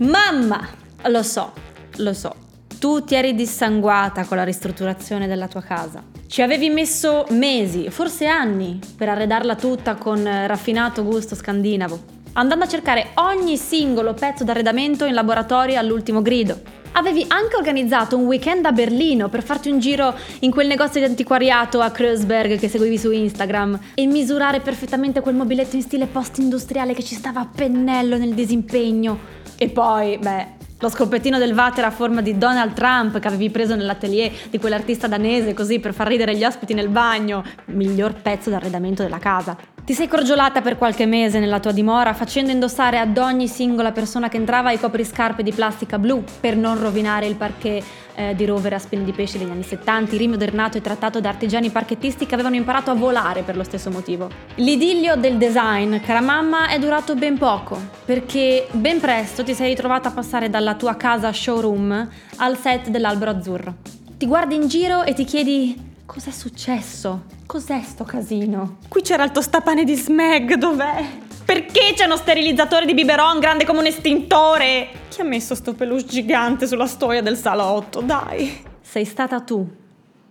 Mamma, lo so, lo so. Tu ti eri dissanguata con la ristrutturazione della tua casa. Ci avevi messo mesi, forse anni, per arredarla tutta con raffinato gusto scandinavo, andando a cercare ogni singolo pezzo d'arredamento in laboratorio all'ultimo grido. Avevi anche organizzato un weekend a Berlino per farti un giro in quel negozio di antiquariato a Kreuzberg che seguivi su Instagram e misurare perfettamente quel mobiletto in stile post-industriale che ci stava a pennello nel disimpegno. E poi, beh, lo scopettino del water a forma di Donald Trump che avevi preso nell'atelier di quell'artista danese così per far ridere gli ospiti nel bagno. Miglior pezzo d'arredamento della casa. Ti sei crogiolata per qualche mese nella tua dimora facendo indossare ad ogni singola persona che entrava i copriscarpe di plastica blu per non rovinare il parquet eh, di rovere a spine di pesce degli anni 70, rimodernato e trattato da artigiani parchettisti che avevano imparato a volare per lo stesso motivo. L'idillio del design, cara mamma, è durato ben poco, perché ben presto ti sei ritrovata a passare dalla tua casa showroom al set dell'albero azzurro. Ti guardi in giro e ti chiedi cos'è successo? Cos'è sto casino? Qui c'era il tostapane di Smeg, dov'è? Perché c'è uno sterilizzatore di biberon grande come un estintore? Chi ha messo sto peluche gigante sulla storia del salotto? Dai. Sei stata tu,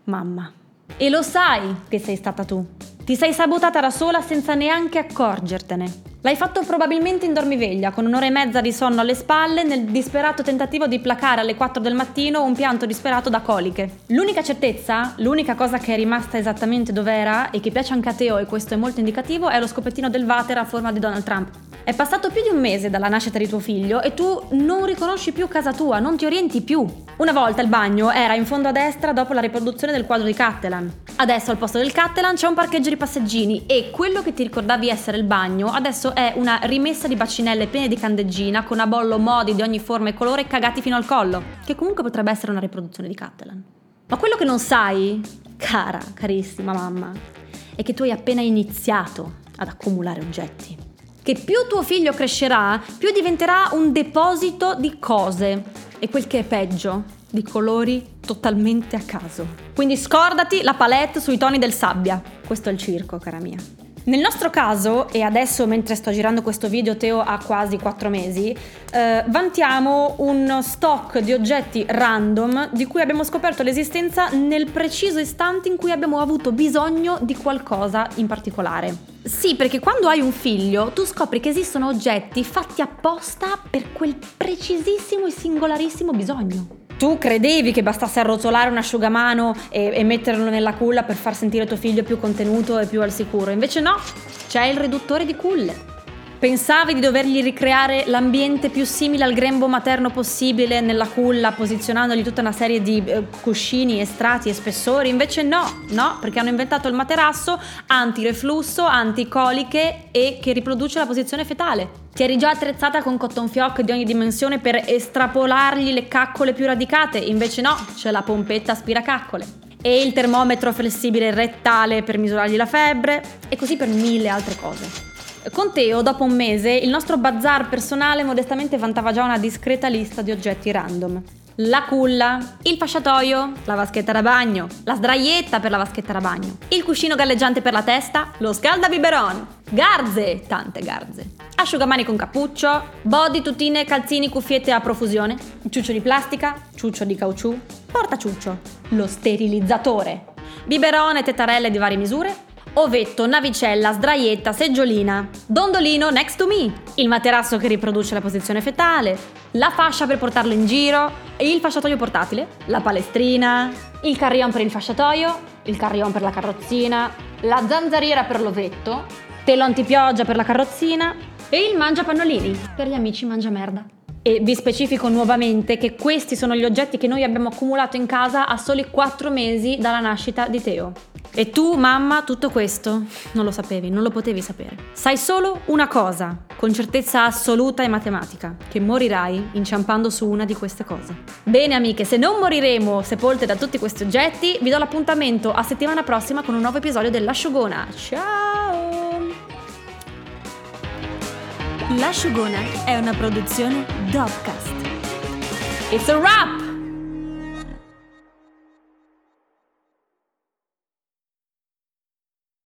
mamma. E lo sai che sei stata tu. Ti sei sabotata da sola senza neanche accorgertene. L'hai fatto probabilmente in dormiveglia, con un'ora e mezza di sonno alle spalle, nel disperato tentativo di placare alle 4 del mattino un pianto disperato da coliche. L'unica certezza, l'unica cosa che è rimasta esattamente dov'era e che piace anche a Teo, e questo è molto indicativo, è lo scopettino del water a forma di Donald Trump. È passato più di un mese dalla nascita di tuo figlio e tu non riconosci più casa tua, non ti orienti più. Una volta il bagno era in fondo a destra dopo la riproduzione del quadro di Cattelan. Adesso al posto del Cattelan c'è un parcheggio di passeggini e quello che ti ricordavi essere il bagno adesso è una rimessa di bacinelle piene di candeggina con a bollo modi di ogni forma e colore cagati fino al collo, che comunque potrebbe essere una riproduzione di Cattelan. Ma quello che non sai, cara, carissima mamma, è che tu hai appena iniziato ad accumulare oggetti che più tuo figlio crescerà, più diventerà un deposito di cose. E quel che è peggio, di colori totalmente a caso. Quindi scordati la palette sui toni del sabbia. Questo è il circo, cara mia. Nel nostro caso, e adesso mentre sto girando questo video Teo ha quasi 4 mesi, eh, vantiamo un stock di oggetti random di cui abbiamo scoperto l'esistenza nel preciso istante in cui abbiamo avuto bisogno di qualcosa in particolare. Sì, perché quando hai un figlio tu scopri che esistono oggetti fatti apposta per quel precisissimo e singolarissimo bisogno. Tu credevi che bastasse arrotolare un asciugamano e, e, metterlo nella culla per far sentire tuo figlio più contenuto e più al sicuro, invece no, c'è il riduttore di culle. Pensavi di dovergli ricreare l'ambiente più simile al grembo materno possibile nella culla, posizionandogli tutta una serie di eh, cuscini, strati e spessori? Invece no, no, perché hanno inventato il materasso antireflusso, anticoliche e che riproduce la posizione fetale. Ti eri già attrezzata con cotton fioc di ogni dimensione per estrapolargli le caccole più radicate, invece no, c'è la pompetta aspiracaccole. E il termometro flessibile rettale per misurargli la febbre e così per mille altre cose. Con Teo, dopo un mese, il nostro bazar personale modestamente vantava già una discreta lista di oggetti random. La culla, il fasciatoio, la vaschetta da bagno, la sdraietta per la vaschetta da bagno, il cuscino galleggiante per la testa, lo scaldabiberon, garze, tante garze, asciugamani con cappuccio, body, tutine, calzini, cuffiette a profusione, ciuccio di plastica, ciuccio di caucciù, portaciuccio, lo sterilizzatore, biberone e tetarelle di varie misure, ovetto, navicella, sdraietta, seggiolina, dondolino next to me, il materasso che riproduce la posizione fetale, la fascia per portarlo in giro, il fasciatoio portatile, la palestrina, il carrion per il fasciatoio, il carrion per la carrozzina, la zanzariera per l'ovetto, telo antipioggia per la carrozzina. E il mangiapannolini. Per gli amici mangia merda. E vi specifico nuovamente che questi sono gli oggetti che noi abbiamo accumulato in casa a soli 4 mesi dalla nascita di Teo. E tu, mamma, tutto questo non lo sapevi, non lo potevi sapere. Sai solo una cosa, con certezza assoluta e matematica, che morirai inciampando su una di queste cose. Bene amiche, se non moriremo sepolte da tutti questi oggetti, vi do l'appuntamento a settimana prossima con un nuovo episodio dell'Asciugona. Ciao! L'Asciugona è una produzione Dopcast. It's a wrap!